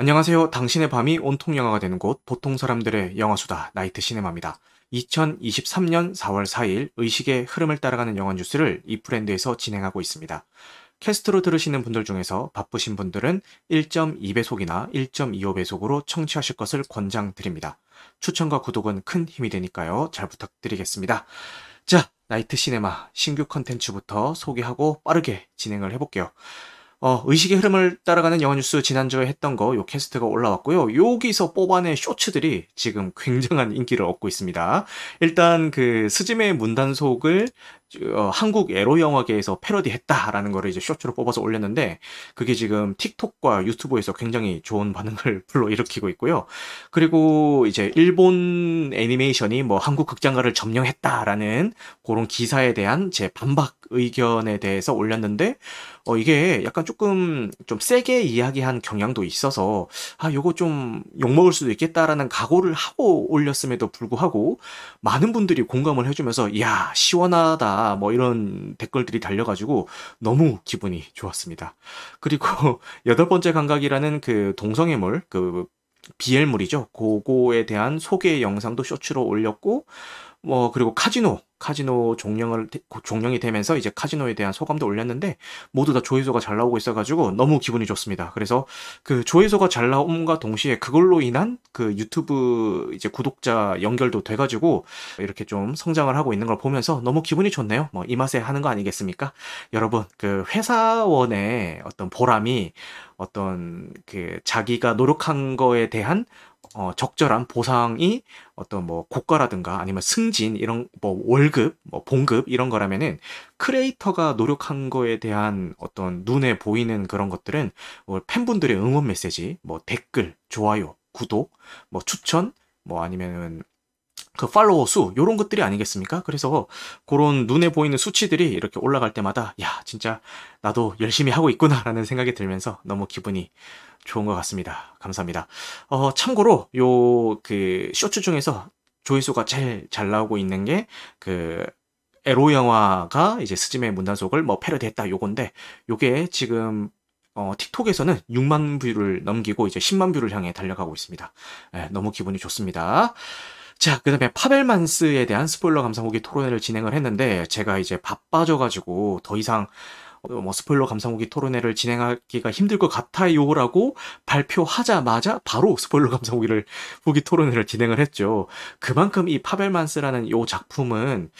안녕하세요. 당신의 밤이 온통 영화가 되는 곳 보통 사람들의 영화수다 나이트 시네마입니다. 2023년 4월 4일 의식의 흐름을 따라가는 영화 뉴스를 이 브랜드에서 진행하고 있습니다. 캐스트로 들으시는 분들 중에서 바쁘신 분들은 1.2배속이나 1.25배속으로 청취하실 것을 권장드립니다. 추천과 구독은 큰 힘이 되니까요. 잘 부탁드리겠습니다. 자, 나이트 시네마 신규 컨텐츠부터 소개하고 빠르게 진행을 해볼게요. 어, 의식의 흐름을 따라가는 영화 뉴스 지난주에 했던 거, 요 캐스트가 올라왔고요. 여기서 뽑아낸 쇼츠들이 지금 굉장한 인기를 얻고 있습니다. 일단 그 스즈메 문단속을 어, 한국 에로 영화계에서 패러디했다라는 거를 이제 쇼츠로 뽑아서 올렸는데 그게 지금 틱톡과 유튜브에서 굉장히 좋은 반응을 불러일으키고 있고요. 그리고 이제 일본 애니메이션이 뭐 한국 극장가를 점령했다라는 그런 기사에 대한 제 반박 의견에 대해서 올렸는데 어 이게 약간 조금 좀 세게 이야기한 경향도 있어서 아 요거 좀 욕먹을 수도 있겠다라는 각오를 하고 올렸음에도 불구하고 많은 분들이 공감을 해주면서 야 시원하다 뭐 이런 댓글들이 달려가지고 너무 기분이 좋았습니다. 그리고 여덟 번째 감각이라는 그 동성애물 그 BL물이죠. 그거에 대한 소개 영상도 쇼츠로 올렸고 뭐 그리고 카지노 카지노 종영을 종영이 되면서 이제 카지노에 대한 소감도 올렸는데 모두 다 조회수가 잘 나오고 있어가지고 너무 기분이 좋습니다. 그래서 그 조회수가 잘 나옴과 동시에 그걸로 인한 그 유튜브 이제 구독자 연결도 돼가지고 이렇게 좀 성장을 하고 있는 걸 보면서 너무 기분이 좋네요. 뭐 이 맛에 하는 거 아니겠습니까? 여러분 그 회사원의 어떤 보람이 어떤 그 자기가 노력한 거에 대한 어, 적절한 보상이 어떤 뭐 고가라든가 아니면 승진 이런 뭐 월급, 뭐 봉급 이런 거라면은 크리에이터가 노력한 거에 대한 어떤 눈에 보이는 그런 것들은 뭐 팬분들의 응원 메시지, 뭐 댓글, 좋아요, 구독, 뭐 추천, 뭐 아니면은 그 팔로워 수 요런 것들이 아니겠습니까? 그래서 그런 눈에 보이는 수치들이 이렇게 올라갈 때마다 야 진짜 나도 열심히 하고 있구나라는 생각이 들면서 너무 기분이 좋은 것 같습니다. 감사합니다. 어, 참고로 요 그 쇼츠 중에서 조회수가 제일 잘 나오고 있는 게그 에로 영화가 이제 스즈메 문단속을 뭐 패러디했다 요건데 요게 지금 어, 틱톡에서는 6만 뷰를 넘기고 이제 10만 뷰를 향해 달려가고 있습니다. 네, 너무 기분이 좋습니다. 자, 그 다음에 파벨만스에 대한 스포일러 감상 후기 토론회를 진행을 했는데, 제가 이제 바빠져가지고 더 이상 어, 뭐 스포일러 감상 후기 토론회를 진행하기가 힘들 것 같아요라고 발표하자마자 바로 스포일러 감상 후기를 후기 토론회를 진행을 했죠. 그만큼 이 파벨만스라는 요 작품은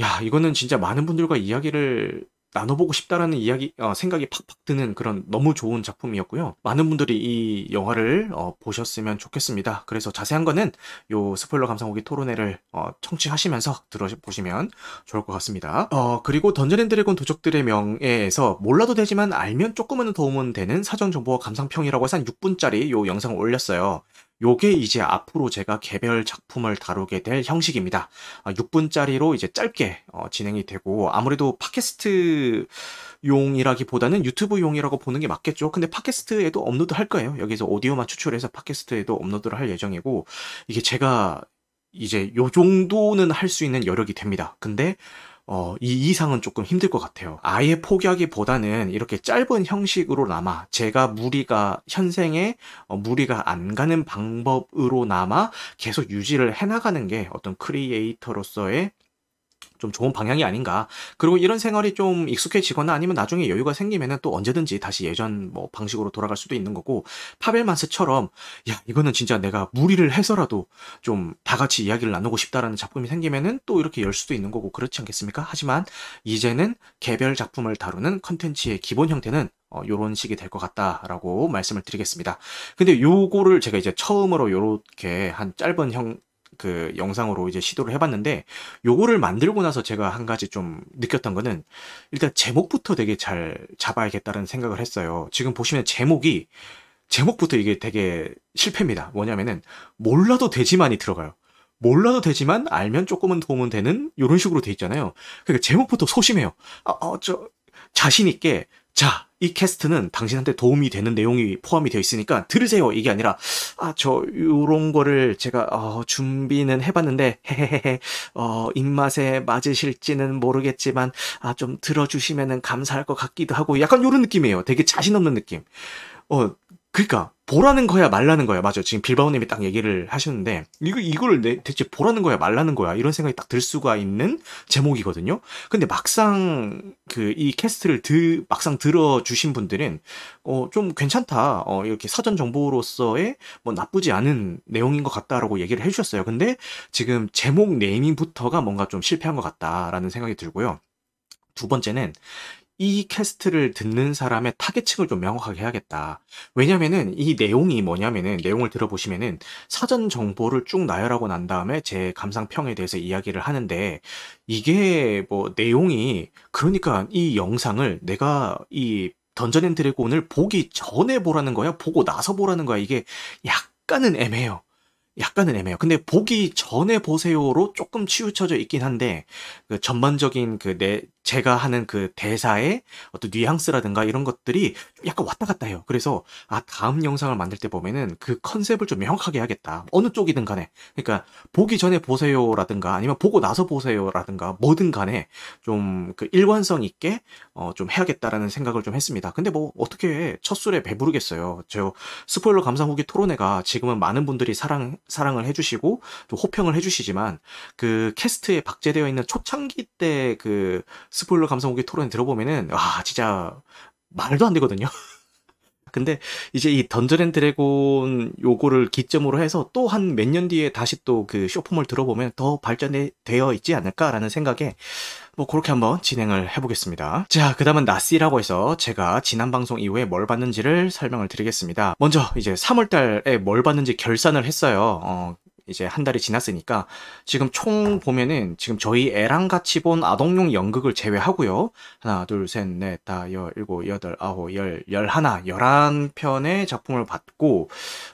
야 이거는 진짜 많은 분들과 이야기를 나눠보고 싶다라는 이야기 어, 생각이 팍팍 드는 그런 너무 좋은 작품이었고요. 많은 분들이 이 영화를 어, 보셨으면 좋겠습니다. 그래서 자세한 거는 요 스포일러 감상 후기 토론회를 어, 청취하시면서 들어보시면 좋을 것 같습니다. 어, 그리고 던전 앤 드래곤 도적들의 명예에서 몰라도 되지만 알면 조금은 도움은 되는 사전 정보와 감상평이라고 해서 한 6분짜리 요 영상을 올렸어요. 요게 이제 앞으로 제가 개별 작품을 다루게 될 형식입니다. 6분짜리로 아, 이제 짧게 어, 진행이 되고 아무래도 팟캐스트 용이라기보다는 유튜브 용이라고 보는 게 맞겠죠. 근데 팟캐스트에도 업로드 할 거예요. 여기서 오디오만 추출해서 팟캐스트에도 업로드를 할 예정이고 이게 제가 이제 요 정도는 할 수 있는 여력이 됩니다. 근데 어, 이 이상은 조금 힘들 것 같아요. 아예 포기하기보다는 이렇게 짧은 형식으로나마 제가 무리가 현생에 어, 무리가 안 가는 방법으로나마 계속 유지를 해나가는 게 어떤 크리에이터로서의 좀 좋은 방향이 아닌가. 그리고 이런 생활이 좀 익숙해지거나 아니면 나중에 여유가 생기면은 또 언제든지 다시 예전 뭐 방식으로 돌아갈 수도 있는 거고 파벨만스처럼 야 이거는 진짜 내가 무리를 해서라도 좀 다 같이 이야기를 나누고 싶다라는 작품이 생기면은 또 이렇게 열 수도 있는 거고 그렇지 않겠습니까? 하지만 이제는 개별 작품을 다루는 컨텐츠의 기본 형태는 어, 요런 식이 될 것 같다라고 말씀을 드리겠습니다. 근데 요거를 제가 이제 처음으로 요렇게 한 짧은 형, 그 영상으로 이제 시도를 해봤는데 요거를 만들고 나서 제가 한 가지 좀 느꼈던 거는 일단 제목부터 되게 잘 잡아야겠다는 생각을 했어요. 지금 보시면 제목이 제목부터 이게 되게 실패입니다. 뭐냐면은 몰라도 되지만이 들어가요. 몰라도 되지만 알면 조금은 도움은 되는 이런 식으로 돼 있잖아요. 그러니까 제목부터 소심해요. 아, 어, 저 자신 있게 자, 이 캐스트는 당신한테 도움이 되는 내용이 포함이 되어 있으니까 들으세요. 이게 아니라 아, 저 요런 거를 제가 어, 준비는 해 봤는데 헤헤헤. 어, 입맛에 맞으실지는 모르겠지만 아, 좀 들어 주시면은 감사할 것 같기도 하고 약간 요런 느낌이에요. 되게 자신 없는 느낌. 어, 그러니까 보라는 거야 말라는 거야 맞아 지금 빌바오님이 딱 얘기를 하셨는데 이거 이거를 내 대체 보라는 거야 말라는 거야 이런 생각이 딱 들 수가 있는 제목이거든요. 근데 막상 그 이 캐스트를 드 막상 들어 주신 분들은 어 좀 괜찮다 어 이렇게 사전 정보로서의 뭐 나쁘지 않은 내용인 것 같다라고 얘기를 해주셨어요. 근데 지금 제목 네이밍부터가 뭔가 좀 실패한 것 같다라는 생각이 들고요. 두 번째는 이 캐스트를 듣는 사람의 타겟층을 좀 명확하게 해야겠다. 왜냐면은 이 내용이 뭐냐면은 내용을 들어보시면은 사전 정보를 쭉 나열하고 난 다음에 제 감상평에 대해서 이야기를 하는데 이게 뭐 내용이 그러니까 이 영상을 내가 이 던전 앤 드래곤을 보기 전에 보라는 거야? 보고 나서 보라는 거야? 이게 약간은 애매해요. 약간은 애매해요. 근데 보기 전에 보세요로 조금 치우쳐져 있긴 한데 그 전반적인 그 내 제가 하는 그 대사의 어떤 뉘앙스라든가 이런 것들이 약간 왔다 갔다 해요. 그래서 아 다음 영상을 만들 때 보면은 그 컨셉을 좀 명확하게 해야겠다. 어느 쪽이든 간에. 그러니까 보기 전에 보세요라든가 아니면 보고 나서 보세요라든가 뭐든 간에 좀 그 일관성 있게 어 좀 해야겠다라는 생각을 좀 했습니다. 근데 뭐 어떻게 첫 술에 배부르겠어요. 저 스포일러 감상 후기 토론회가 지금은 많은 분들이 사랑 사랑을 해주시고 또 호평을 해주시지만 그 캐스트에 박제되어 있는 초창기 때그 스포일러 감상 후기 토론 들어보면은 와 진짜 말도 안 되거든요. 근데 이제 이 던전 앤 드래곤 요거를 기점으로 해서 또 한 몇 년 뒤에 다시 또 그 숏폼을 들어보면 더 발전되어 있지 않을까라는 생각에 뭐 그렇게 한번 진행을 해보겠습니다. 자, 그 다음은 나시라고 해서 제가 지난 방송 이후에 뭘 봤는지를 설명을 드리겠습니다. 먼저 이제 3월달에 뭘 봤는지 결산을 했어요. 어, 이제 한 달이 지났으니까 지금 총 보면은 지금 저희 애랑 같이 본 아동용 연극을 제외하고요. 하나, 둘, 셋, 넷, 다, 여, 일곱, 여덟, 아홉, 열, 열하나, 열한 편의 작품을 봤고,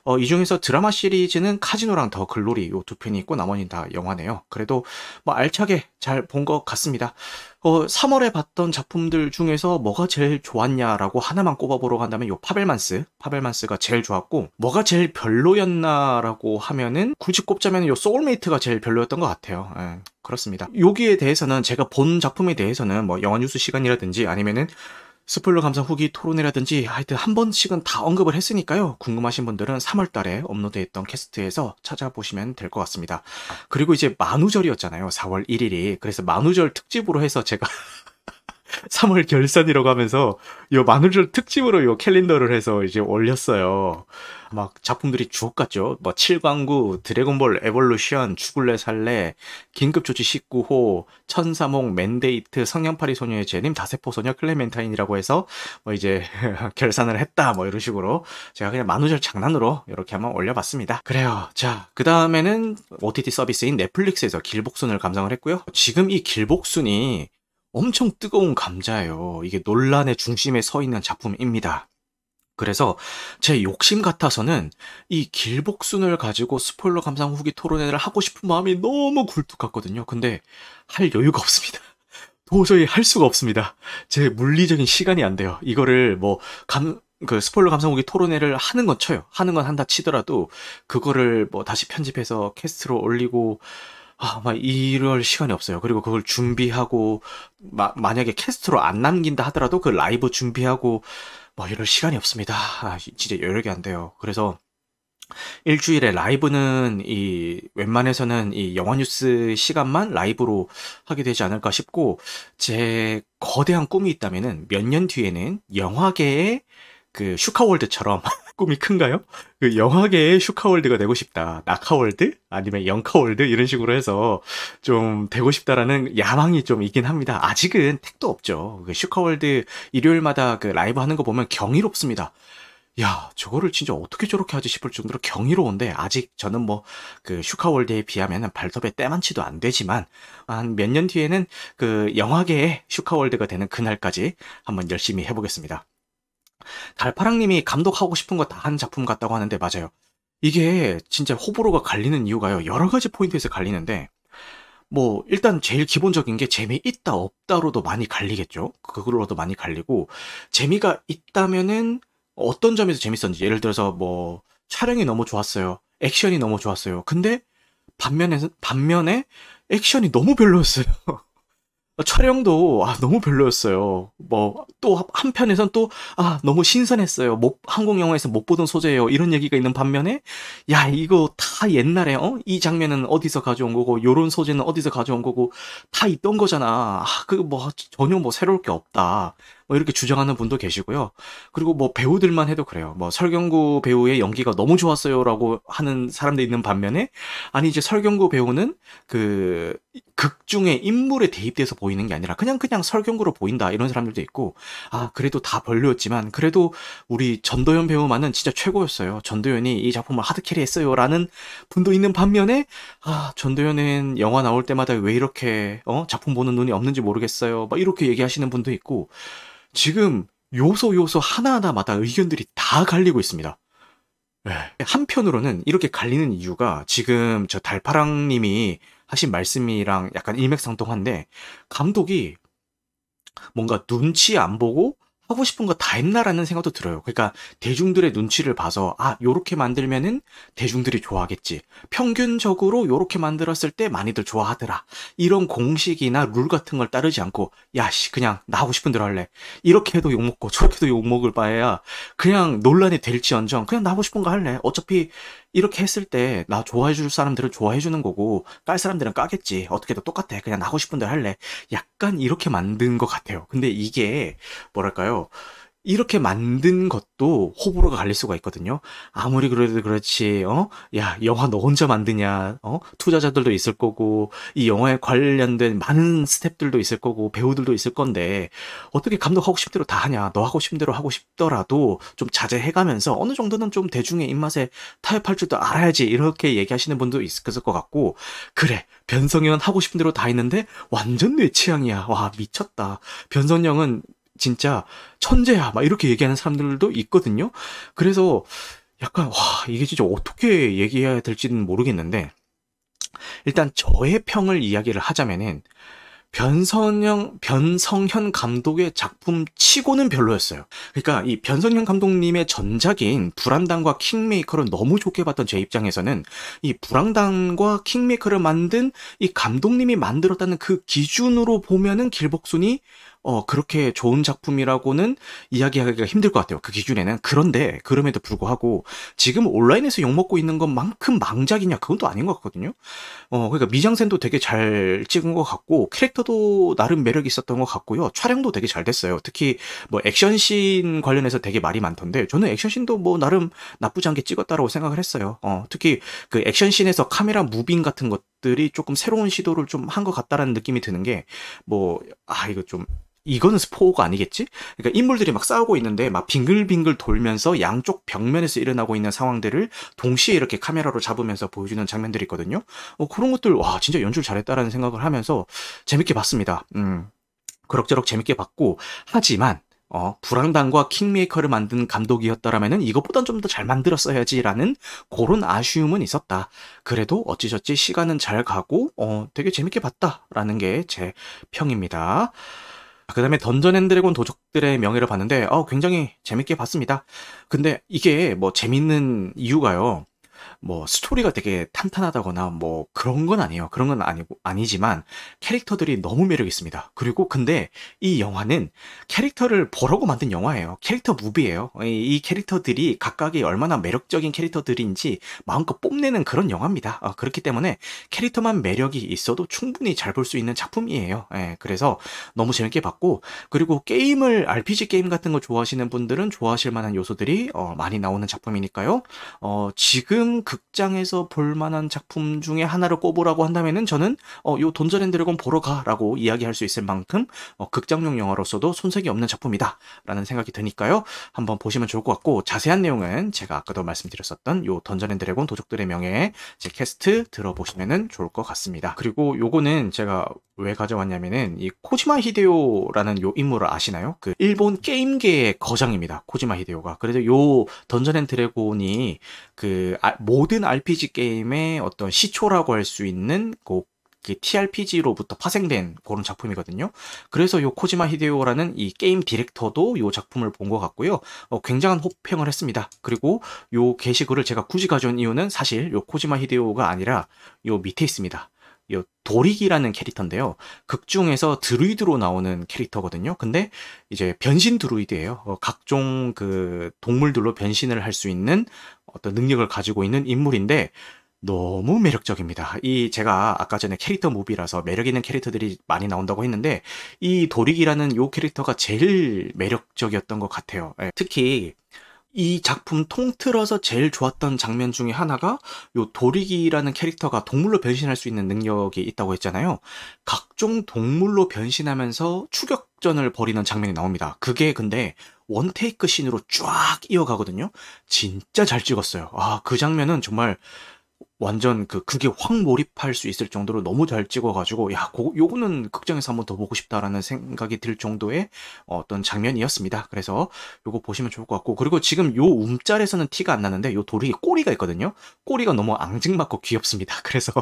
어, 이 중에서 드라마 시리즈는 카지노랑 더 글로리 요 두 편이 있고 나머지는 다 영화네요. 그래도 뭐 알차게 잘 본 것 같습니다. 어, 3월에 봤던 작품들 중에서 뭐가 제일 좋았냐라고 하나만 꼽아보라고 한다면 요 파벨만스, 파벨만스가 제일 좋았고 뭐가 제일 별로였나라고 하면은 굳이 꼽자면 요 소울메이트가 제일 별로였던 것 같아요. 예, 그렇습니다. 여기에 대해서는 제가 본 작품에 대해서는 뭐 영화 뉴스 시간이라든지 아니면은 스포일러 감상 후기 토론이라든지 하여튼 한 번씩은 다 언급을 했으니까요. 궁금하신 분들은 3월 달에 업로드했던 캐스트에서 찾아보시면 될 것 같습니다. 그리고 이제 만우절이었잖아요. 4월 1일이. 그래서 만우절 특집으로 해서 제가 3월 결산이라고 하면서 요 만우절 특집으로 요 캘린더를 해서 이제 올렸어요. 막 작품들이 주옥 같죠. 뭐 7광구, 드래곤볼 에볼루션, 죽을래 살래, 긴급조치 19호, 천사몽, 맨데이트, 성냥팔이 소녀의 재림, 다세포 소녀, 클레멘타인이라고 해서 뭐 이제 결산을 했다 뭐 이런 식으로 제가 그냥 만우절 장난으로 이렇게 한번 올려봤습니다. 그래요. 자, 그 다음에는 OTT 서비스인 넷플릭스에서 길복순을 감상을 했고요. 지금 이 길복순이 엄청 뜨거운 감자예요. 이게 논란의 중심에 서 있는 작품입니다. 그래서 제 욕심 같아서는 이 길복순을 가지고 스포일러 감상 후기 토론회를 하고 싶은 마음이 너무 굴뚝같거든요. 근데 할 여유가 없습니다. 도저히 할 수가 없습니다. 제 물리적인 시간이 안 돼요. 이거를 뭐 감, 그 스포일러 감상 후기 토론회를 하는 건 쳐요. 하는 건 한다 치더라도 그거를 뭐 다시 편집해서 캐스트로 올리고 아, 막 이럴 시간이 없어요. 그리고 그걸 준비하고 마, 만약에 캐스트로 안 남긴다 하더라도 그 라이브 준비하고 뭐 이럴 시간이 없습니다. 아, 진짜 여력이 안 돼요. 그래서 일주일에 라이브는 이 웬만해서는 이 영화 뉴스 시간만 라이브로 하게 되지 않을까 싶고 제 거대한 꿈이 있다면은 몇 년 뒤에는 영화계의 그 슈카월드처럼 꿈이 큰가요? 그 영화계의 슈카월드가 되고 싶다. 나카월드? 아니면 영카월드? 이런 식으로 해서 좀 되고 싶다라는 야망이 좀 있긴 합니다. 아직은 택도 없죠. 그 슈카월드 일요일마다 그 라이브 하는 거 보면 경이롭습니다. 야, 저거를 진짜 어떻게 저렇게 하지 싶을 정도로 경이로운데, 아직 저는 뭐, 그, 슈카월드에 비하면 발톱에 때만치도 안 되지만, 한 몇 년 뒤에는 그, 영화계의 슈카월드가 되는 그날까지 한번 열심히 해보겠습니다. 달파랑님이 감독하고 싶은 거 다 한 작품 같다고 하는데 맞아요. 이게 진짜 호불호가 갈리는 이유가요. 여러 가지 포인트에서 갈리는데 뭐 일단 제일 기본적인 게 재미있다 없다로도 많이 갈리겠죠. 그걸로도 많이 갈리고 재미가 있다면은 어떤 점에서 재밌었는지 예를 들어서 뭐 촬영이 너무 좋았어요. 액션이 너무 좋았어요. 근데 반면에 반면에 액션이 너무 별로였어요. 촬영도 아, 너무 별로였어요. 뭐 또 한편에선 또 아, 너무 신선했어요. 못, 한국 영화에서 못 보던 소재예요. 이런 얘기가 있는 반면에 야, 이거 다 옛날에 어? 이 장면은 어디서 가져온 거고 요런 소재는 어디서 가져온 거고 다 있던 거잖아. 아, 그 뭐 전혀 뭐 새로울 게 없다. 뭐 이렇게 주장하는 분도 계시고요. 그리고 뭐 배우들만 해도 그래요. 뭐 설경구 배우의 연기가 너무 좋았어요라고 하는 사람도 있는 반면에 아니 이제 설경구 배우는 그 극 중에 인물에 대입돼서 보이는 게 아니라 그냥 그냥 설경구로 보인다 이런 사람들도 있고 아 그래도 다 별로였지만 그래도 우리 전도연 배우만은 진짜 최고였어요. 전도연이 이 작품을 하드캐리했어요라는 분도 있는 반면에 아 전도연은 영화 나올 때마다 왜 이렇게 어 작품 보는 눈이 없는지 모르겠어요. 막 이렇게 얘기하시는 분도 있고 지금 요소 요소 하나하나마다 의견들이 다 갈리고 있습니다. 네. 한편으로는 이렇게 갈리는 이유가 지금 저 달파랑님이 하신 말씀이랑 약간 일맥상통한데 감독이 뭔가 눈치 안 보고 하고 싶은 거 다 했나라는 생각도 들어요. 그러니까 대중들의 눈치를 봐서 아 요렇게 만들면은 대중들이 좋아하겠지. 평균적으로 요렇게 만들었을 때 많이들 좋아하더라. 이런 공식이나 룰 같은 걸 따르지 않고 야씨 그냥 나 하고 싶은 대로 할래. 이렇게 해도 욕 먹고 저렇게 해도 욕 먹을 바에야 그냥 논란이 될지언정 그냥 나 하고 싶은 거 할래. 어차피 이렇게 했을 때 나 좋아해 줄 사람들은 좋아해 주는 거고 깔 사람들은 까겠지. 어떻게든 똑같아. 그냥 나 하고 싶은 대로 할래. 약간 이렇게 만든 것 같아요. 근데 이게 뭐랄까요? 이렇게 만든 것도 호불호가 갈릴 수가 있거든요. 아무리 그래도 그렇지, 어? 야, 영화 너 혼자 만드냐, 어? 투자자들도 있을 거고, 이 영화에 관련된 많은 스탭들도 있을 거고, 배우들도 있을 건데, 어떻게 감독하고 싶은 대로 다 하냐, 너 하고 싶은 대로 하고 싶더라도 좀 자제해가면서 어느 정도는 좀 대중의 입맛에 타협할 줄도 알아야지, 이렇게 얘기하시는 분도 있을 것 같고, 그래, 변성현 하고 싶은 대로 다 했는데, 완전 내 취향이야. 와, 미쳤다. 변성현은 진짜 천재야 막 이렇게 얘기하는 사람들도 있거든요. 그래서 약간 와 이게 진짜 어떻게 얘기해야 될지는 모르겠는데 일단 저의 평을 이야기를 하자면은 변선영, 변성현 감독의 작품 치고는 별로였어요. 그러니까 이 변성현 감독님의 전작인 불안당과 킹메이커를 너무 좋게 봤던 제 입장에서는 이 불안당과 킹메이커를 만든 이 감독님이 만들었다는 그 기준으로 보면은 길복순이 어, 그렇게 좋은 작품이라고는 이야기하기가 힘들 것 같아요. 그 기준에는. 그런데, 그럼에도 불구하고, 지금 온라인에서 욕먹고 있는 것만큼 망작이냐? 그건 또 아닌 것 같거든요. 어, 그러니까 미장센도 되게 잘 찍은 것 같고, 캐릭터도 나름 매력이 있었던 것 같고요. 촬영도 되게 잘 됐어요. 특히, 뭐, 액션씬 관련해서 되게 말이 많던데, 저는 액션씬도 뭐, 나름 나쁘지 않게 찍었다라고 생각을 했어요. 어, 특히, 그 액션씬에서 카메라 무빙 같은 것들이 조금 새로운 시도를 좀 한 것 같다라는 느낌이 드는 게, 뭐, 아, 이거 좀, 이거는 스포가 아니겠지? 그러니까 인물들이 막 싸우고 있는데 막 빙글빙글 돌면서 양쪽 벽면에서 일어나고 있는 상황들을 동시에 이렇게 카메라로 잡으면서 보여주는 장면들이 있거든요. 어, 그런 것들 와 진짜 연출 잘했다라는 생각을 하면서 재밌게 봤습니다. 음, 그럭저럭 재밌게 봤고 하지만 어, 불황당과 킹메이커를 만든 감독이었더라면 이것보단 좀 더 잘 만들었어야지라는 그런 아쉬움은 있었다. 그래도 어찌저찌 시간은 잘 가고 어, 되게 재밌게 봤다라는 게 제 평입니다. 그 다음에 던전 앤 드래곤 도적들의 명예를 봤는데, 어, 굉장히 재밌게 봤습니다. 근데 이게 뭐 재밌는 이유가요. 뭐 스토리가 되게 탄탄하다거나 뭐 그런 건 아니에요. 그런 건 아니고 아니지만 캐릭터들이 너무 매력 있습니다. 그리고 근데 이 영화는 캐릭터를 보라고 만든 영화예요. 캐릭터 무비예요. 이, 이 캐릭터들이 각각이 얼마나 매력적인 캐릭터들인지 마음껏 뽐내는 그런 영화입니다. 어, 그렇기 때문에 캐릭터만 매력이 있어도 충분히 잘 볼 수 있는 작품이에요. 예, 그래서 너무 재밌게 봤고 그리고 게임을 RPG 게임 같은 거 좋아하시는 분들은 좋아하실 만한 요소들이 어, 많이 나오는 작품이니까요. 어, 지금 극장에서 볼 만한 작품 중에 하나를 꼽으라고 한다면은 저는 어, 요 던전 앤 드래곤 보러 가라고 이야기할 수 있을 만큼 어, 극장용 영화로서도 손색이 없는 작품이다라는 생각이 드니까요. 한번 보시면 좋을 것 같고 자세한 내용은 제가 아까도 말씀드렸었던 요 던전 앤 드래곤 도적들의 명예 제 캐스트 들어보시면은 좋을 것 같습니다. 그리고 요거는 제가 왜 가져왔냐면은 이 코지마 히데오라는 요 인물을 아시나요? 그 일본 게임계의 거장입니다. 코지마 히데오가. 그래서 요 던전 앤 드래곤이 그 아, 모든 RPG 게임의 어떤 시초라고 할 수 있는 그 TRPG로부터 파생된 그런 작품이거든요. 그래서 요 코지마 히데오라는 이 게임 디렉터도 요 작품을 본 것 같고요. 어, 굉장한 호평을 했습니다. 그리고 요 게시글을 제가 굳이 가져온 이유는 사실 요 코지마 히데오가 아니라 요 밑에 있습니다. 요 도릭이라는 캐릭터인데요. 극 중에서 드루이드로 나오는 캐릭터거든요. 근데 이제 변신 드루이드예요. 어, 각종 그 동물들로 변신을 할 수 있는 어떤 능력을 가지고 있는 인물인데 너무 매력적입니다. 이 제가 아까 전에 캐릭터 무비라서 매력 있는 캐릭터들이 많이 나온다고 했는데 이 도릭이라는 요 캐릭터가 제일 매력적이었던 것 같아요. 예, 특히 이 작품 통틀어서 제일 좋았던 장면 중에 하나가 요 도리기라는 캐릭터가 동물로 변신할 수 있는 능력이 있다고 했잖아요. 각종 동물로 변신하면서 추격전을 벌이는 장면이 나옵니다. 그게 근데 원테이크 씬으로 쫙 이어가거든요. 진짜 잘 찍었어요. 아, 그 장면은 정말 완전 그 그게 확 몰입할 수 있을 정도로 너무 잘 찍어가지고 야 고, 요거는 극장에서 한번 더 보고 싶다라는 생각이 들 정도의 어떤 장면이었습니다. 그래서 요거 보시면 좋을 것 같고 그리고 지금 요 움짤에서는 티가 안 나는데 요 도릭의 꼬리가 있거든요. 꼬리가 너무 앙증맞고 귀엽습니다. 그래서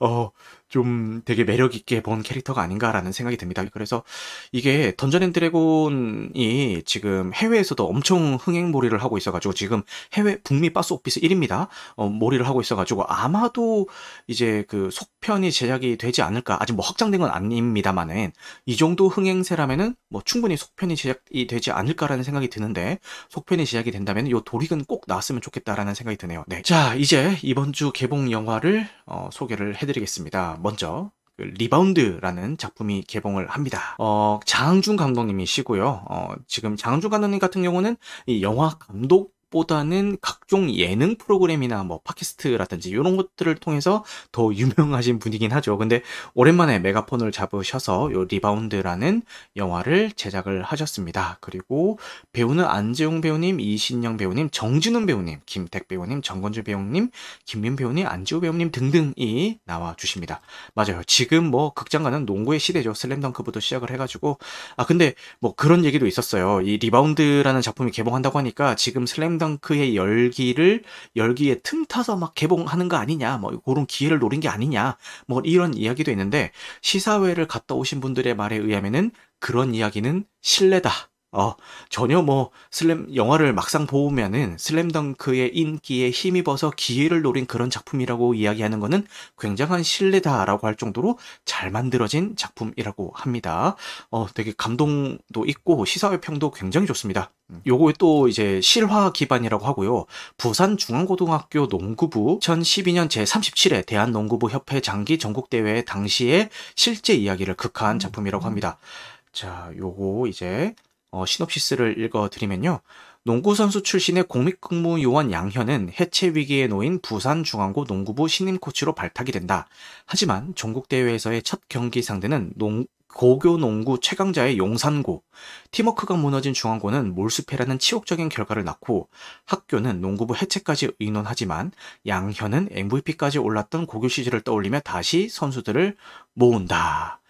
어 좀 되게 매력 있게 본 캐릭터가 아닌가라는 생각이 듭니다. 그래서 이게 던전 앤 드래곤이 지금 해외에서도 엄청 흥행몰이를 하고 있어가지고 지금 해외 북미 박스 오피스 1위입니다. 어, 몰이를 하고 있어가지고 아마도 이제 그 속편이 제작이 되지 않을까 아직 뭐 확정된 건 아닙니다만은 이 정도 흥행세라면은 뭐 충분히 속편이 제작이 되지 않을까라는 생각이 드는데 속편이 제작이 된다면 요 도릭은 꼭 나왔으면 좋겠다라는 생각이 드네요. 네. 자 이제 이번 주 개봉 영화를 어, 소개를 해드리겠습니다. 먼저 그 리바운드라는 작품이 개봉을 합니다. 어, 장항준 감독님이시고요. 어, 지금 장항준 감독님 같은 경우는 이 영화 감독 보다는 각종 예능 프로그램이나 뭐 팟캐스트라든지 이런 것들을 통해서 더 유명하신 분이긴 하죠. 근데 오랜만에 메가폰을 잡으셔서 요 리바운드라는 영화를 제작을 하셨습니다. 그리고 배우는 안재홍 배우님, 이신영 배우님, 정진운 배우님, 김택 배우님, 정건주 배우님, 김민 배우님, 안지호 배우님 등등이 나와 주십니다. 맞아요. 지금 뭐 극장가는 농구의 시대죠. 슬램덩크부터 시작을 해가지고 아 근데 뭐 그런 얘기도 있었어요. 이 리바운드라는 작품이 개봉한다고 하니까 지금 슬램덩 슬램덩크의 열기를 열기에 틈타서 막 개봉하는 거 아니냐, 뭐 그런 기회를 노린 게 아니냐, 뭐 이런 이야기도 있는데 시사회를 갔다 오신 분들의 말에 의하면은 그런 이야기는 실례다. 어, 전혀 뭐 슬램 영화를 막상 보면은 슬램덩크의 인기에 힘입어서 기회를 노린 그런 작품이라고 이야기하는 거는 굉장한 신뢰다라고 할 정도로 잘 만들어진 작품이라고 합니다. 어, 되게 감동도 있고 시사회 평도 굉장히 좋습니다. 음, 요거 또 이제 실화 기반이라고 하고요. 부산 중앙고등학교 농구부 2012년 제37회 대한농구부 협회 장기 전국대회 당시의 실제 이야기를 극화한 작품이라고 합니다. 자, 요거 이제 어, 시놉시스를 읽어드리면요. 농구선수 출신의 공익근무 요원 양현은 해체 위기에 놓인 부산중앙고 농구부 신임 코치로 발탁이 된다. 하지만 전국대회에서의 첫 경기 상대는 농, 고교 농구 최강자의 용산고, 팀워크가 무너진 중앙고는 몰수패라는 치욕적인 결과를 낳고 학교는 농구부 해체까지 의논하지만 양현은 MVP까지 올랐던 고교 시절을 떠올리며 다시 선수들을 모은다.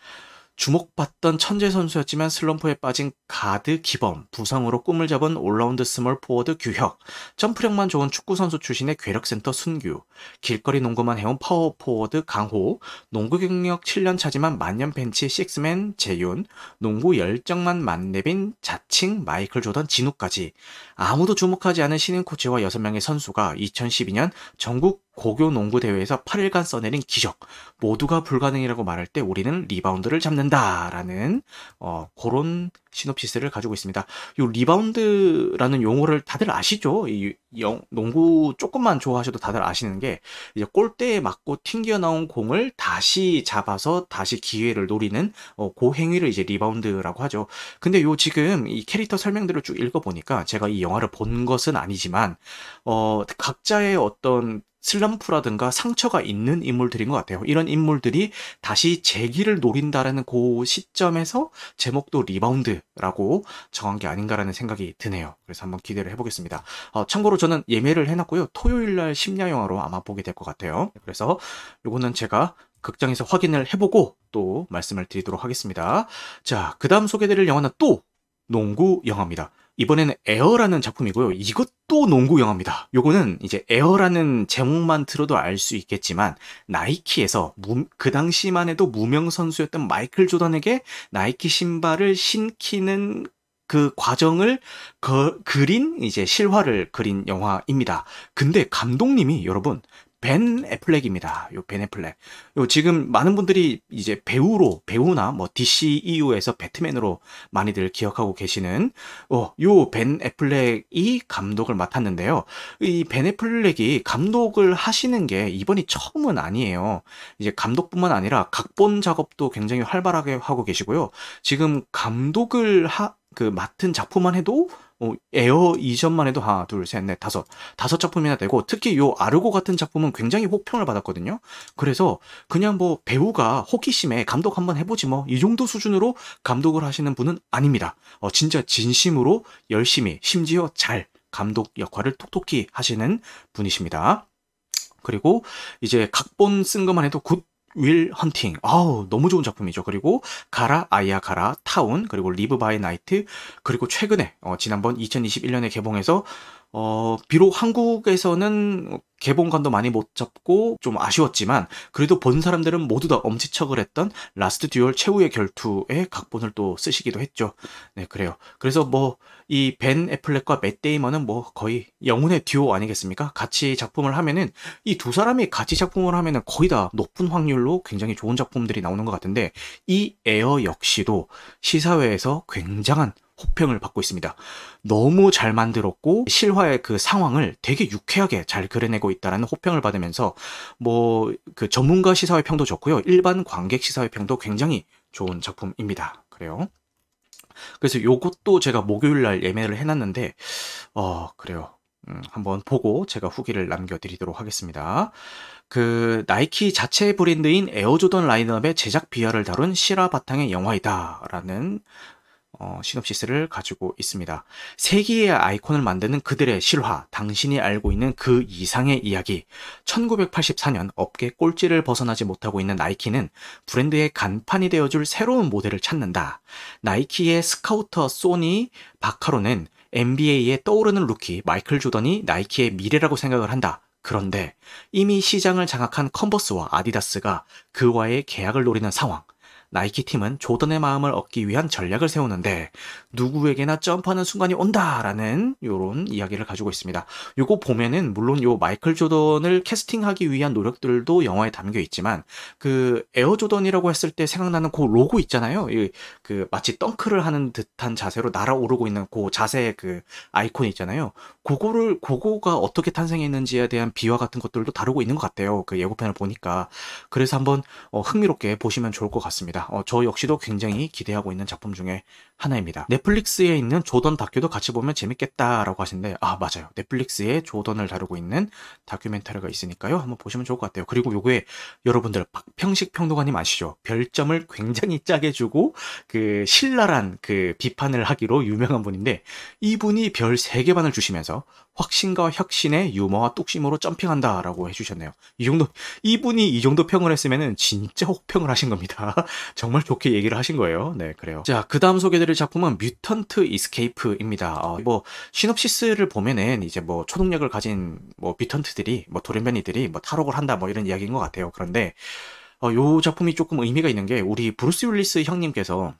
주목받던 천재 선수였지만 슬럼프에 빠진 가드 기범, 부상으로 꿈을 접은 올라운드 스몰 포워드 규혁, 점프력만 좋은 축구 선수 출신의 괴력센터 순규, 길거리 농구만 해온 파워 포워드 강호, 농구 경력 7년 차지만 만년 벤치 식스맨 재윤, 농구 열정만 만렙인 자칭 마이클 조던 진우까지 아무도 주목하지 않은 신인 코치와 6명의 선수가 2012년 전국 고교 농구 대회에서 8일간 써내린 기적 모두가 불가능이라고 말할 때 우리는 리바운드를 잡는다라는 어 그런 시놉시스를 가지고 있습니다. 이 리바운드라는 용어를 다들 아시죠? 이 영, 농구 조금만 좋아하셔도 다들 아시는 게 이제 골대에 맞고 튕겨 나온 공을 다시 잡아서 다시 기회를 노리는 어, 그 행위를 이제 리바운드라고 하죠. 근데 요 지금 이 캐릭터 설명들을 쭉 읽어보니까 제가 이 영화를 본 것은 아니지만 어 각자의 어떤 슬럼프라든가 상처가 있는 인물들인 것 같아요. 이런 인물들이 다시 재기를 노린다라는 그 시점에서 제목도 리바운드라고 정한 게 아닌가라는 생각이 드네요. 그래서 한번 기대를 해보겠습니다. 어, 참고로 저는 예매를 해놨고요. 토요일 날 심야 영화로 아마 보게 될 것 같아요. 그래서 요거는 제가 극장에서 확인을 해보고 또 말씀을 드리도록 하겠습니다. 자, 그 다음 소개드릴 영화는 또 농구 영화입니다. 이번에는 에어라는 작품이고요. 이것도 농구 영화입니다. 요거는 이제 에어라는 제목만 들어도 알 수 있겠지만 나이키에서 무, 그 당시만 해도 무명 선수였던 마이클 조던에게 나이키 신발을 신기는 그 과정을 그, 그린 이제 실화를 그린 영화입니다. 근데 감독님이 여러분 벤 애플렉입니다. 요 벤 애플렉. 요 지금 많은 분들이 이제 배우로 배우나 뭐 DCEU에서 배트맨으로 많이들 기억하고 계시는 어, 요 벤 애플렉이 감독을 맡았는데요. 이 벤 애플렉이 감독을 하시는 게 이번이 처음은 아니에요. 이제 감독뿐만 아니라 각본 작업도 굉장히 활발하게 하고 계시고요. 지금 감독을 하, 그 맡은 작품만 해도 어, 에어 이전만 해도 하나, 둘, 셋, 넷, 다섯, 다섯 작품이나 되고 특히 요 아르고 같은 작품은 굉장히 호평을 받았거든요. 그래서 그냥 뭐 배우가 호기심에 감독 한번 해보지 뭐 이 정도 수준으로 감독을 하시는 분은 아닙니다. 어, 진짜 진심으로 열심히 심지어 잘 감독 역할을 톡톡히 하시는 분이십니다. 그리고 이제 각본 쓴 것만 해도 굿 윌 헌팅. 아우, 너무 좋은 작품이죠. 그리고 가라, 아이야 가라, 타운, 그리고 리브 바이 나이트, 그리고 최근에, 어, 지난번 2021년에 개봉해서, 어, 비록 한국에서는 개봉관도 많이 못 잡고 좀 아쉬웠지만 그래도 본 사람들은 모두 다 엄지척을 했던 라스트 듀얼 최후의 결투의 각본을 또 쓰시기도 했죠. 네, 그래요. 그래서 뭐 이 벤 애플렉과 맷 데이먼은 뭐 거의 영혼의 듀오 아니겠습니까? 같이 작품을 하면은 이 두 사람이 같이 작품을 하면은 거의 다 높은 확률로 굉장히 좋은 작품들이 나오는 것 같은데 이 에어 역시도 시사회에서 굉장한 호평을 받고 있습니다. 너무 잘 만들었고 실화의 그 상황을 되게 유쾌하게 잘 그려내고 있다라는 호평을 받으면서 뭐 그 전문가 시사회 평도 좋고요. 일반 관객 시사회 평도 굉장히 좋은 작품입니다. 그래요. 그래서 요것도 제가 목요일 날 예매를 해놨는데 어 그래요. 음, 한번 보고 제가 후기를 남겨드리도록 하겠습니다. 그 나이키 자체 브랜드인 에어조던 라인업의 제작 비화를 다룬 실화 바탕의 영화이다라는 어, 시놉시스를 가지고 있습니다. 세기의 아이콘을 만드는 그들의 실화, 당신이 알고 있는 그 이상의 이야기. 1984년 업계 꼴찌를 벗어나지 못하고 있는 나이키는 브랜드의 간판이 되어줄 새로운 모델을 찾는다. 나이키의 스카우터 소니 바카로는 NBA에 떠오르는 루키 마이클 조던이 나이키의 미래라고 생각을 한다. 그런데 이미 시장을 장악한 컨버스와 아디다스가 그와의 계약을 노리는 상황. 나이키 팀은 조던의 마음을 얻기 위한 전략을 세우는데 누구에게나 점프하는 순간이 온다라는 요런 이야기를 가지고 있습니다. 요거 보면은 물론 요 마이클 조던을 캐스팅하기 위한 노력들도 영화에 담겨 있지만 그 에어 조던이라고 했을 때 생각나는 그 로고 있잖아요. 그 마치 덩크를 하는 듯한 자세로 날아오르고 있는 그 자세의 그 아이콘 있잖아요. 그거를 그거가 어떻게 탄생했는지에 대한 비화 같은 것들도 다루고 있는 것 같아요. 그 예고편을 보니까 그래서 한번 어, 흥미롭게 보시면 좋을 것 같습니다. 어, 저 역시도 굉장히 기대하고 있는 작품 중에 하나입니다. 넷플릭스에 있는 조던 다큐도 같이 보면 재밌겠다라고 하시는데 아 맞아요. 넷플릭스에 조던을 다루고 있는 다큐멘터리가 있으니까요. 한번 보시면 좋을 것 같아요. 그리고 요게 여러분들 박평식 평론가님 아시죠? 별점을 굉장히 짜게 주고 그 신랄한 그 비판을 하기로 유명한 분인데 이분이 별 3개 반을 주시면서 확신과 혁신의 유머와 뚝심으로 점핑한다 라고 해주셨네요. 이 정도 이분이 이 정도 평을 했으면은 진짜 혹평을 하신 겁니다. 정말 좋게 얘기를 하신 거예요. 네, 그래요. 자, 그 다음 소개드릴 작품은 뮤턴트 이스케이프입니다. 어, 뭐 시놉시스를 보면은 이제 뭐 초능력을 가진 뭐 뮤턴트들이 뭐 돌연변이들이 뭐 탈옥을 한다 뭐 이런 이야기인 것 같아요. 그런데 어, 요 작품이 조금 의미가 있는 게 우리 브루스 윌리스 형님께서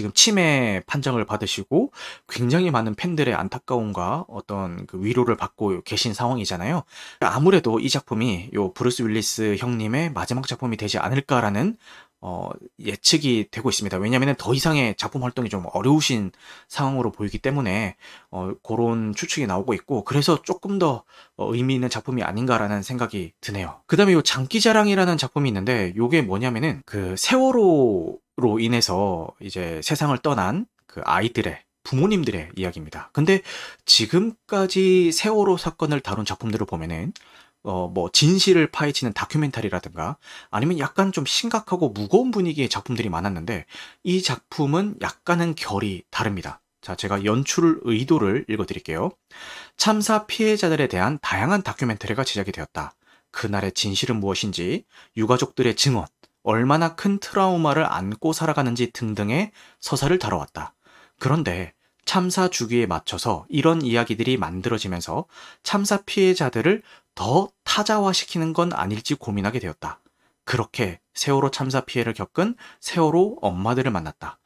지금 치매 판정을 받으시고 굉장히 많은 팬들의 안타까움과 어떤 그 위로를 받고 계신 상황이잖아요. 아무래도 이 작품이 요 브루스 윌리스 형님의 마지막 작품이 되지 않을까라는 어, 예측이 되고 있습니다. 왜냐하면 더 이상의 작품 활동이 좀 어려우신 상황으로 보이기 때문에 어, 그런 추측이 나오고 있고 그래서 조금 더 어, 의미 있는 작품이 아닌가라는 생각이 드네요. 그 다음에 요 장기자랑이라는 작품이 있는데 요게 뭐냐면은 그 세월호 로 인해서 이제 세상을 떠난 그 아이들의 부모님들의 이야기입니다. 근데 지금까지 세월호 사건을 다룬 작품들을 보면은 어, 뭐, 진실을 파헤치는 다큐멘터리라든가 아니면 약간 좀 심각하고 무거운 분위기의 작품들이 많았는데 이 작품은 약간은 결이 다릅니다. 자, 제가 연출 의도를 읽어드릴게요. 참사 피해자들에 대한 다양한 다큐멘터리가 제작이 되었다. 그날의 진실은 무엇인지, 유가족들의 증언, 얼마나 큰 트라우마를 안고 살아가는지 등등의 서사를 다뤄왔다. 그런데 참사 주기에 맞춰서 이런 이야기들이 만들어지면서 참사 피해자들을 더 타자화시키는 건 아닐지 고민하게 되었다. 그렇게 세월호 참사 피해를 겪은 세월호 엄마들을 만났다.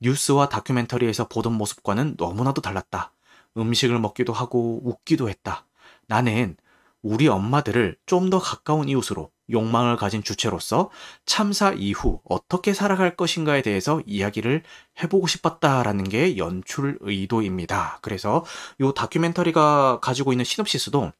뉴스와 다큐멘터리에서 보던 모습과는 너무나도 달랐다. 음식을 먹기도 하고 웃기도 했다. 나는 우리 엄마들을 좀 더 가까운 이웃으로 욕망을 가진 주체로서 참사 이후 어떻게 살아갈 것인가에 대해서 이야기를 해보고 싶었다라는 게 연출 의도입니다. 그래서 이 다큐멘터리가 가지고 있는 시놉시스도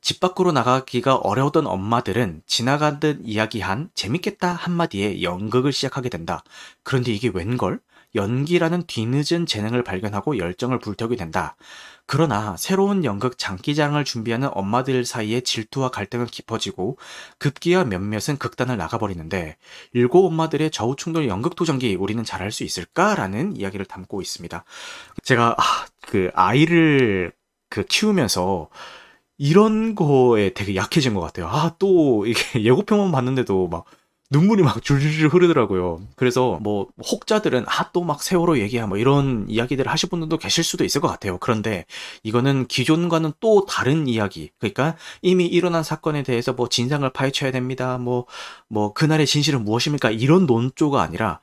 집 밖으로 나가기가 어려웠던 엄마들은 지나가듯 이야기한 재밌겠다 한마디에 연극을 시작하게 된다. 그런데 이게 웬걸? 연기라는 뒤늦은 재능을 발견하고 열정을 불태우게 된다. 그러나 새로운 연극 장기장을 준비하는 엄마들 사이의 질투와 갈등은 깊어지고 급기야 몇몇은 극단을 나가버리는데 일곱 엄마들의 저우충돌 연극 도전기 우리는 잘할 수 있을까라는 이야기를 담고 있습니다. 제가 아, 그 아이를 그 키우면서 이런 거에 되게 약해진 것 같아요. 아, 또 이게 예고편만 봤는데도 막 눈물이 막 줄줄줄 흐르더라고요. 그래서 뭐 혹자들은 아 또 막 세월호 얘기야 뭐 이런 이야기들을 하실 분들도 계실 수도 있을 것 같아요. 그런데 이거는 기존과는 또 다른 이야기. 그러니까 이미 일어난 사건에 대해서 뭐 진상을 파헤쳐야 됩니다. 뭐뭐 뭐 그날의 진실은 무엇입니까? 이런 논조가 아니라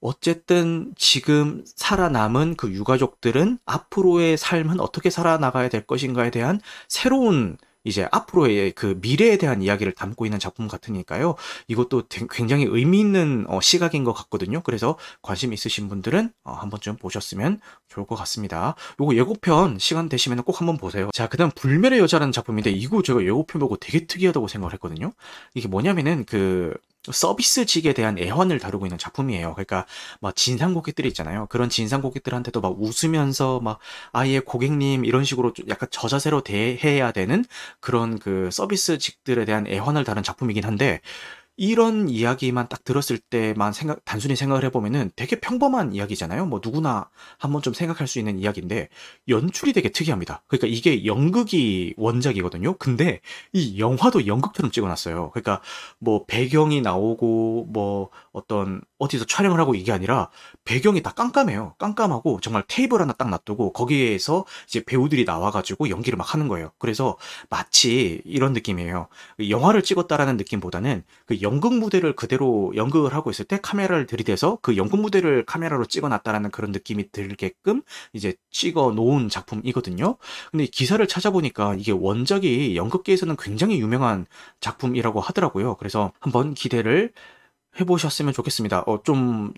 어쨌든 지금 살아남은 그 유가족들은 앞으로의 삶은 어떻게 살아나가야 될 것인가에 대한 새로운 이제 앞으로의 그 미래에 대한 이야기를 담고 있는 작품 같으니까요. 이것도 굉장히 의미 있는 어, 시각인 것 같거든요. 그래서 관심 있으신 분들은 어, 한 번쯤 보셨으면 좋을 것 같습니다. 요거 예고편 시간 되시면 꼭 한번 보세요. 자, 그 다음 불멸의 여자라는 작품인데 이거 제가 예고편 보고 되게 특이하다고 생각을 했거든요. 이게 뭐냐면은 그 서비스직에 대한 애환을 다루고 있는 작품이에요. 그러니까 막 진상 고객들이 있잖아요. 그런 진상 고객들한테도 막 웃으면서 막 아예 고객님 이런 식으로 약간 저자세로 대해야 되는 그런 그 서비스직들에 대한 애환을 다룬 작품이긴 한데 이런 이야기만 딱 들었을 때만 생각 단순히 생각을 해보면은 되게 평범한 이야기잖아요. 뭐 누구나 한번 좀 생각할 수 있는 이야기인데 연출이 되게 특이합니다. 그러니까 이게 연극이 원작이거든요. 근데 이 영화도 연극처럼 찍어놨어요. 그러니까 뭐 배경이 나오고 뭐 어떤 어디서 촬영을 하고 이게 아니라 배경이 다 깜깜해요. 깜깜하고 정말 테이블 하나 딱 놔두고 거기에서 이제 배우들이 나와가지고 연기를 막 하는 거예요. 그래서 마치 이런 느낌이에요. 영화를 찍었다라는 느낌보다는 그 연극 무대를 그대로 연극을 하고 있을 때 카메라를 들이대서 그 연극 무대를 카메라로 찍어놨다라는 그런 느낌이 들게끔 이제 찍어 놓은 작품이거든요. 근데 기사를 찾아보니까 이게 원작이 연극계에서는 굉장히 유명한 작품이라고 하더라고요. 그래서 한번 기대를 해보셨으면 좋겠습니다. 어, 좀,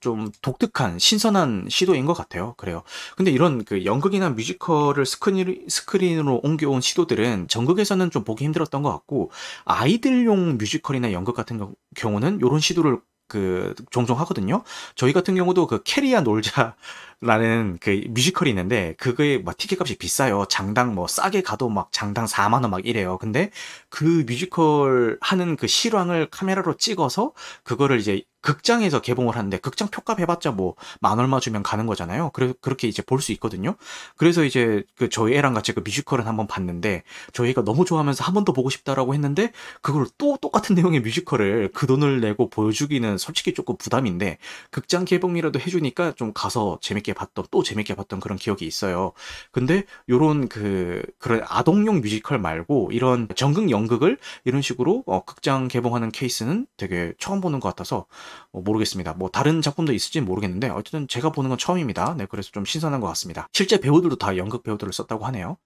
좀 독특한, 신선한 시도인 것 같아요. 그래요. 근데 이런 그 연극이나 뮤지컬을 스크린, 스크린으로 옮겨온 시도들은 정극에서는 좀 보기 힘들었던 것 같고, 아이들용 뮤지컬이나 연극 같은 경우는 이런 시도를 그 종종 하거든요. 저희 같은 경우도 그 캐리야 놀자 라는 그 뮤지컬이 있는데 그거에 막 티켓값이 비싸요. 장당 뭐 싸게 가도 막 장당 4만 원 막 이래요. 근데 그 뮤지컬 하는 그 실황을 카메라로 찍어서 그거를 이제 극장에서 개봉을 하는데 극장 표값 해봤자 뭐 만 얼마 주면 가는 거잖아요. 그래 그렇게 이제 볼 수 있거든요. 그래서 이제 그 저희 애랑 같이 그 뮤지컬을 한번 봤는데 저희 애가 너무 좋아하면서 한 번 더 보고 싶다라고 했는데 그걸 또 똑같은 내용의 뮤지컬을 그 돈을 내고 보여주기는 솔직히 조금 부담인데 극장 개봉이라도 해주니까 좀 가서 재밌게 재밌게 봤던 또 재밌게 봤던 그런 기억이 있어요. 근데 요런 그 그런 아동용 뮤지컬 말고 이런 정극 연극을 이런 식으로 어, 극장 개봉하는 케이스는 되게 처음 보는 것 같아서 어, 모르겠습니다. 뭐 다른 작품도 있을지 모르겠는데 어쨌든 제가 보는 건 처음입니다. 네, 그래서 좀 신선한 것 같습니다. 실제 배우들도 다 연극 배우들을 썼다고 하네요.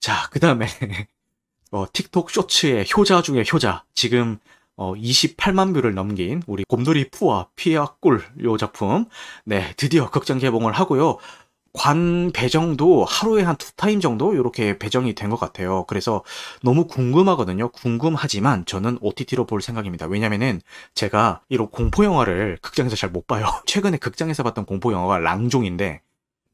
자, 그 다음에 어, 틱톡 쇼츠의 효자 중에 효자 지금 어, 28만 view를 넘긴 우리 곰돌이 푸와 피와 꿀 요 작품 네 드디어 극장 개봉을 하고요. 관 배정도 하루에 한 두 타임 정도 이렇게 배정이 된 것 같아요. 그래서 너무 궁금하거든요. 궁금하지만 저는 OTT로 볼 생각입니다. 왜냐면은 제가 이런 공포 영화를 극장에서 잘 못 봐요. 최근에 극장에서 봤던 공포 영화가 랑종인데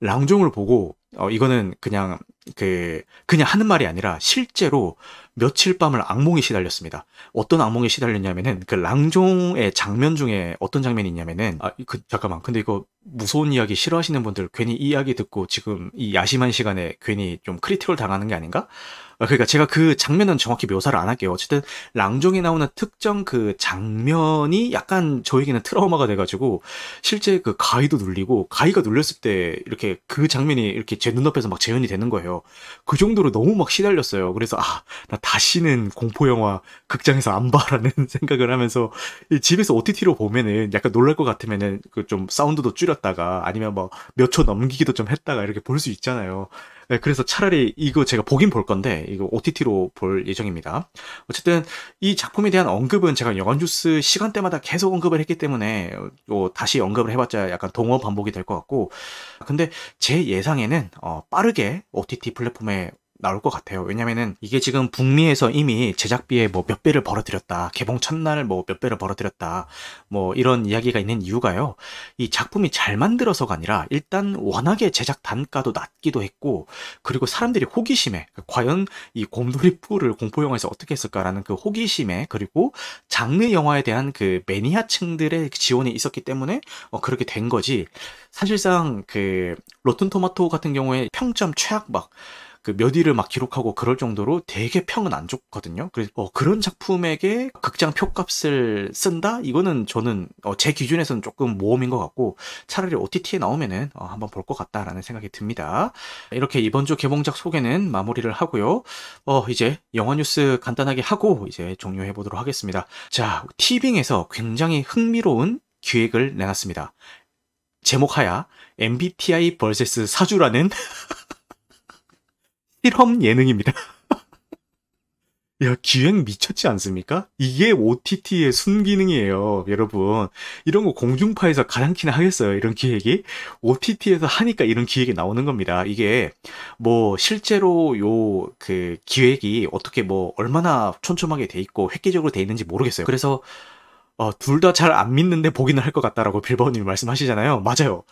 랑종을 보고 어 이거는 그냥 그 그냥 하는 말이 아니라 실제로 며칠 밤을 악몽에 시달렸습니다. 어떤 악몽에 시달렸냐면은 그 랑종의 장면 중에 어떤 장면이 있냐면은 아 그 잠깐만 근데 이거 무서운 이야기 싫어하시는 분들 괜히 이 이야기 듣고 지금 이 야심한 시간에 괜히 좀 크리틱을 당하는 게 아닌가? 아, 그러니까 제가 그 장면은 정확히 묘사를 안 할게요. 어쨌든 랑종에 나오는 특정 그 장면이 약간 저에게는 트라우마가 돼가지고 실제 그 가위도 눌리고 가위가 눌렸을 때 이렇게 그 장면이 이렇게 제 눈앞에서 막 재현이 되는 거예요. 그 정도로 너무 막 시달렸어요. 그래서 아, 나 다시는 공포 영화 극장에서 안 봐라는 생각을 하면서 집에서 OTT로 보면은 약간 놀랄 것 같으면은 그 좀 사운드도 줄였다가 아니면 뭐 몇 초 넘기기도 좀 했다가 이렇게 볼 수 있잖아요. 네, 그래서 차라리 이거 제가 보긴 볼 건데 이거 OTT로 볼 예정입니다. 어쨌든 이 작품에 대한 언급은 제가 영화뉴스 시간대마다 계속 언급을 했기 때문에 어, 다시 언급을 해봤자 약간 동어 반복이 될 것 같고 근데 제 예상에는 어, 빠르게 OTT 플랫폼에 나올 것 같아요. 왜냐면은 이게 지금 북미에서 이미 제작비에 뭐 몇 배를 벌어들였다. 개봉 첫날 뭐 몇 배를 벌어들였다. 뭐 이런 이야기가 있는 이유가요. 이 작품이 잘 만들어서가 아니라 일단 워낙에 제작 단가도 낮기도 했고 그리고 사람들이 호기심에 과연 이 곰돌이 푸를 공포 영화에서 어떻게 했을까라는 그 호기심에 그리고 장르 영화에 대한 그 매니아층들의 지원이 있었기 때문에 어 그렇게 된 거지. 사실상 그 로튼 토마토 같은 경우에 평점 최악 막 그 몇위를 막 기록하고 그럴 정도로 되게 평은 안 좋거든요. 그래서 어, 그런 작품에게 극장 표값을 쓴다? 이거는 저는 어, 제 기준에서는 조금 모험인 것 같고 차라리 OTT에 나오면은 어, 한번 볼 것 같다라는 생각이 듭니다. 이렇게 이번 주 개봉작 소개는 마무리를 하고요. 어, 이제 영화 뉴스 간단하게 하고 이제 종료해 보도록 하겠습니다. 자, 티빙에서 굉장히 흥미로운 기획을 내놨습니다. 제목하야 MBTI vs 사주라는 실험 예능입니다. 야, 기획 미쳤지 않습니까? 이게 OTT의 순기능이에요, 여러분. 이런 거 공중파에서 가당키나 하겠어요, 이런 기획이? OTT에서 하니까 이런 기획이 나오는 겁니다. 이게, 뭐, 실제로 요, 그, 기획이 어떻게 뭐, 얼마나 촘촘하게 돼 있고, 획기적으로 돼 있는지 모르겠어요. 그래서, 어, 둘 다 잘 안 믿는데 보기는 할 것 같다라고 빌버님이 말씀하시잖아요. 맞아요.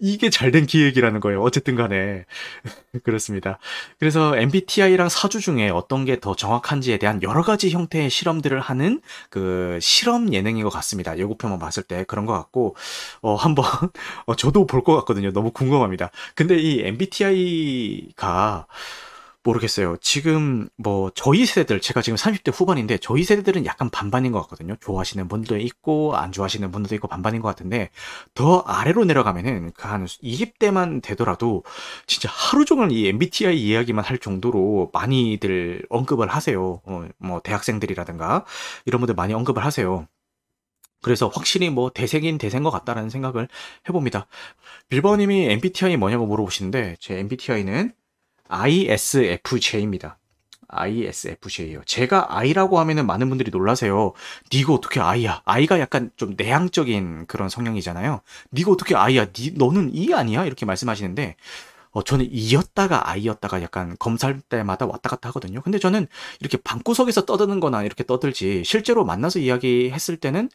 이게 잘 된 기획이라는 거예요. 어쨌든 간에. 그렇습니다. 그래서 MBTI랑 사주 중에 어떤 게 더 정확한지에 대한 여러 가지 형태의 실험들을 하는 그 실험 예능인 것 같습니다. 예고편만 봤을 때 그런 것 같고, 어, 한번, 어, 저도 볼 것 같거든요. 너무 궁금합니다. 근데 이 MBTI가, 모르겠어요. 지금 뭐 저희 세대들 제가 지금 30대 후반인데 저희 세대들은 약간 반반인 것 같거든요. 좋아하시는 분도 있고 안 좋아하시는 분도 있고 반반인 것 같은데 더 아래로 내려가면은 그 한 20대만 되더라도 진짜 하루 종일 이 MBTI 이야기만 할 정도로 많이들 언급을 하세요. 어, 뭐 대학생들이라든가 이런 분들 많이 언급을 하세요. 그래서 확실히 뭐 대세긴 대세인 것 같다라는 생각을 해봅니다. 빌버님이 MBTI 뭐냐고 물어보시는데 제 MBTI는 ISFJ입니다. ISFJ예요. 제가 I라고 하면은 많은 분들이 놀라세요. 니가 어떻게 I야? I가 약간 좀 내향적인 그런 성향이잖아요. 니가 어떻게 I야? 니, 너는 E 아니야? 이렇게 말씀하시는데 어, 저는 E였다가 I였다가 약간 검사할 때마다 왔다 갔다 하거든요. 근데 저는 이렇게 방구석에서 떠드는 거나 이렇게 떠들지 실제로 만나서 이야기했을 때는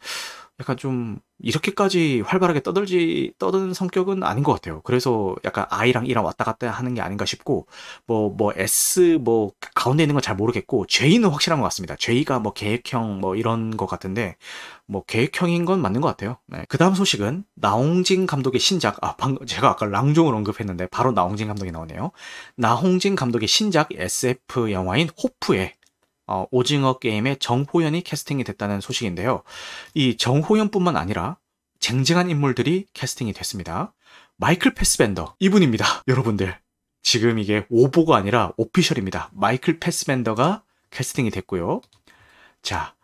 약간 좀 이렇게까지 활발하게 떠들지 떠드는 성격은 아닌 것 같아요. 그래서 약간 I랑 E랑 왔다 갔다 하는 게 아닌가 싶고 뭐뭐 뭐 S 뭐 가운데 있는 건 잘 모르겠고 J는 확실한 것 같습니다. J가 뭐 계획형 뭐 이런 것 같은데 뭐 계획형인 건 맞는 것 같아요. 네. 그 다음 소식은 나홍진 감독의 신작 아 방금 제가 아까 랑종을 언급했는데 바로 나홍진 감독이 나오네요. 나홍진 감독의 신작 SF 영화인 호프에 어, 오징어 게임의 정호연이 캐스팅이 됐다는 소식인데요. 이 정호연뿐만 아니라 쟁쟁한 인물들이 캐스팅이 됐습니다. 마이클 패스벤더 이분입니다. 여러분들 지금 이게 오보가 아니라 official입니다. 마이클 패스벤더가 캐스팅이 됐고요. 자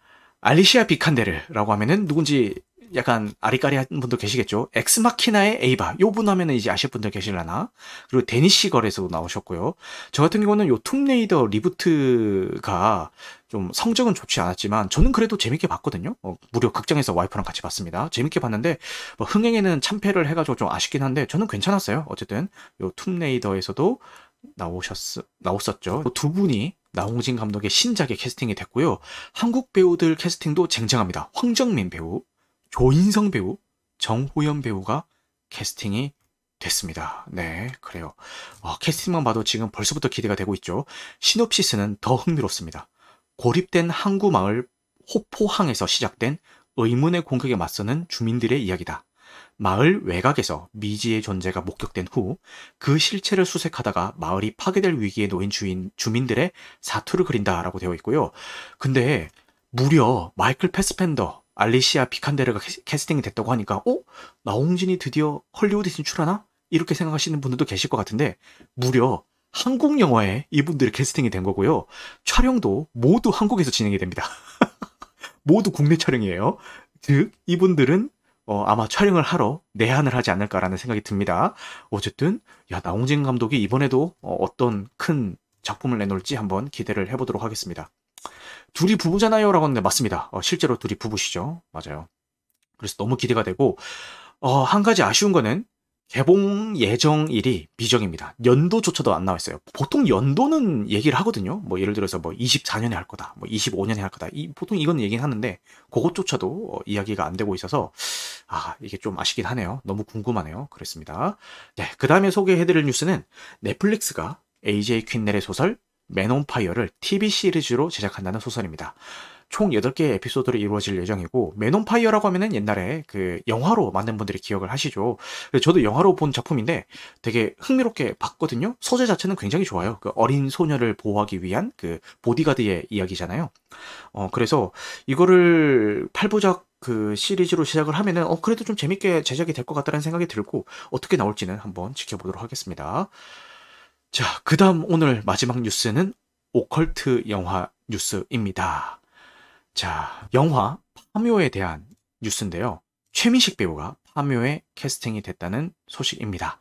알리시아 비칸데르라고 하면은 누군지 약간 아리까리한 분도 계시겠죠. 엑스마키나의 에이바. 요분 하면은 이제 아실 분들 계실라나. 그리고 데니시 걸에서 나오셨고요. 저 같은 경우는 요 툼레이더 리부트가 좀 성적은 좋지 않았지만 저는 그래도 재밌게 봤거든요. 어, 무려 극장에서 와이프랑 같이 봤습니다. 재밌게 봤는데 뭐 흥행에는 참패를 해가지고 좀 아쉽긴 한데 저는 괜찮았어요. 어쨌든 요 툼레이더에서도 나오셨 나왔었죠. 두 분이 나홍진 감독의 신작에 캐스팅이 됐고요. 한국 배우들 캐스팅도 쟁쟁합니다. 황정민 배우, 조인성 배우, 정호연 배우가 캐스팅이 됐습니다. 네, 그래요. 어, 캐스팅만 봐도 지금 벌써부터 기대가 되고 있죠. 시놉시스는 더 흥미롭습니다. 고립된 항구 마을 호포항에서 시작된 의문의 공격에 맞서는 주민들의 이야기다. 마을 외곽에서 미지의 존재가 목격된 후 그 실체를 수색하다가 마을이 파괴될 위기에 놓인 주인, 주민들의 사투를 그린다라고 되어 있고요. 근데 무려 마이클 패스펜더, 알리시아 비칸데르가 캐스팅이 됐다고 하니까 어? 나홍진이 드디어 헐리우드 진출하나? 이렇게 생각하시는 분들도 계실 것 같은데 무려 한국 영화에 이분들이 캐스팅이 된 거고요. 촬영도 모두 한국에서 진행이 됩니다. 모두 국내 촬영이에요. 즉 이분들은 어, 아마 촬영을 하러 내한을 하지 않을까라는 생각이 듭니다. 어쨌든 야 나홍진 감독이 이번에도 어, 어떤 큰 작품을 내놓을지 한번 기대를 해보도록 하겠습니다. 둘이 부부잖아요 라고 하는데 맞습니다. 어, 실제로 둘이 부부시죠. 맞아요. 그래서 너무 기대가 되고 어, 한 가지 아쉬운 거는 개봉 예정일이 미정입니다. 연도조차도 안 나와 있어요. 보통 연도는 얘기를 하거든요. 뭐 예를 들어서 뭐 24년에 할 거다, 뭐 25년에 할 거다. 이, 보통 이건 얘기는 하는데 그것조차도 어, 이야기가 안 되고 있어서 아 이게 좀 아쉽긴 하네요. 너무 궁금하네요. 그랬습니다. 네, 그 다음에 소개해드릴 뉴스는 넷플릭스가 AJ 퀸넬의 소설 Man on Fire를 TV 시리즈로 제작한다는 소식입니다. 총 8개의 에피소드로 이루어질 예정이고 Man on Fire라고 하면은 옛날에 그 영화로 많은 분들이 기억을 하시죠. 저도 영화로 본 작품인데 되게 흥미롭게 봤거든요. 소재 자체는 굉장히 좋아요. 그 어린 소녀를 보호하기 위한 그 보디가드의 이야기잖아요. 어 그래서 이거를 8부작 그 시리즈로 시작을 하면은 어 그래도 좀 재밌게 제작이 될 것 같다는 생각이 들고 어떻게 나올지는 한번 지켜보도록 하겠습니다. 자, 그 다음 오늘 마지막 뉴스는 오컬트 영화 뉴스입니다. 자, 영화 파묘에 대한 뉴스인데요. 최민식 배우가 파묘에 캐스팅이 됐다는 소식입니다.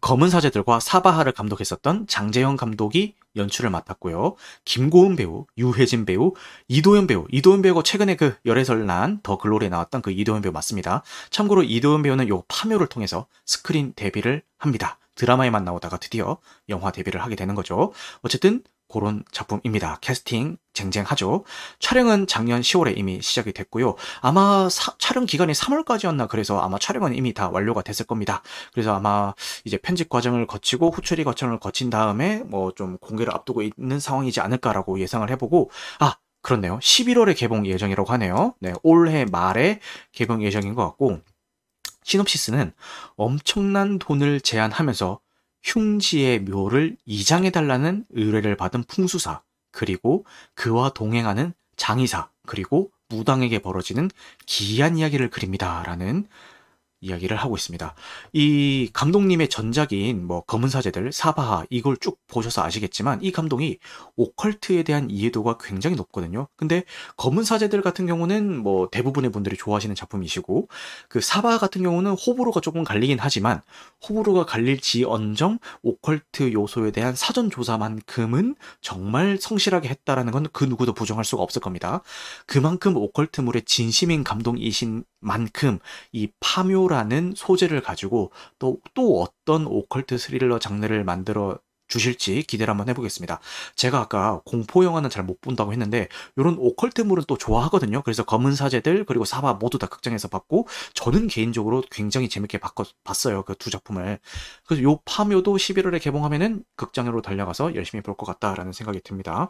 검은 사제들과 사바하를 감독했었던 장재현 감독이 연출을 맡았고요. 김고은 배우, 유해진 배우, 이도현 배우, 이도현 배우가 최근에 그 열애설 난 더 글로리에 나왔던 그 이도현 배우 맞습니다. 참고로 이도현 배우는 요 파묘를 통해서 스크린 데뷔를 합니다. 드라마에만 나오다가 드디어 영화 데뷔를 하게 되는 거죠. 어쨌든 그런 작품입니다. 캐스팅 쟁쟁하죠. 촬영은 작년 10월에 이미 시작이 됐고요. 아마 사, 촬영 기간이 3월까지였나 그래서 아마 촬영은 이미 다 완료가 됐을 겁니다. 그래서 아마 이제 편집 과정을 거치고 후처리 과정을 거친 다음에 뭐 좀 공개를 앞두고 있는 상황이지 않을까라고 예상을 해보고 아 그렇네요. 11월에 개봉 예정이라고 하네요. 네, 올해 말에 개봉 예정인 것 같고 시놉시스는 엄청난 돈을 제안하면서 흉지의 묘를 이장해달라는 의뢰를 받은 풍수사, 그리고 그와 동행하는 장의사, 그리고 무당에게 벌어지는 기이한 이야기를 그립니다. 라는 이야기를 하고 있습니다. 이 감독님의 전작인 뭐 검은 사제들, 사바하 이걸 쭉 보셔서 아시겠지만 이 감독이 오컬트에 대한 이해도가 굉장히 높거든요. 근데 검은 사제들 같은 경우는 뭐 대부분의 분들이 좋아하시는 작품이시고 그 사바하 같은 경우는 호불호가 조금 갈리긴 하지만 호불호가 갈릴지언정 오컬트 요소에 대한 사전 조사만큼은 정말 성실하게 했다라는 건 그 누구도 부정할 수가 없을 겁니다. 그만큼 오컬트물의 진심인 감독이신 만큼 이 파묘 라는 소재를 가지고 또, 또 어떤 오컬트 스릴러 장르를 만들어 주실지 기대를 한번 해보겠습니다. 제가 아까 공포 영화는 잘 못 본다고 했는데 이런 오컬트물은 또 좋아하거든요. 그래서 검은 사제들 그리고 사바 모두 다 극장에서 봤고 저는 개인적으로 굉장히 재밌게 바꿔, 봤어요. 그 두 작품을. 그래서 요 파묘도 11월에 개봉하면은 극장으로 달려가서 열심히 볼 것 같다라는 생각이 듭니다.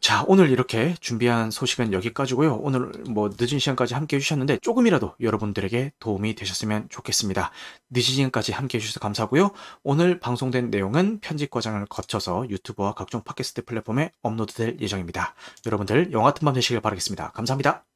자, 오늘 이렇게 준비한 소식은 여기까지고요. 오늘 뭐 늦은 시간까지 함께 해주셨는데 조금이라도 여러분들에게 도움이 되셨으면 좋겠습니다. 늦은 시간까지 함께 해주셔서 감사하고요. 오늘 방송된 내용은 편집 과정을 거쳐서 유튜브와 각종 팟캐스트 플랫폼에 업로드될 예정입니다. 여러분들 영화 같은 밤 되시길 바라겠습니다. 감사합니다.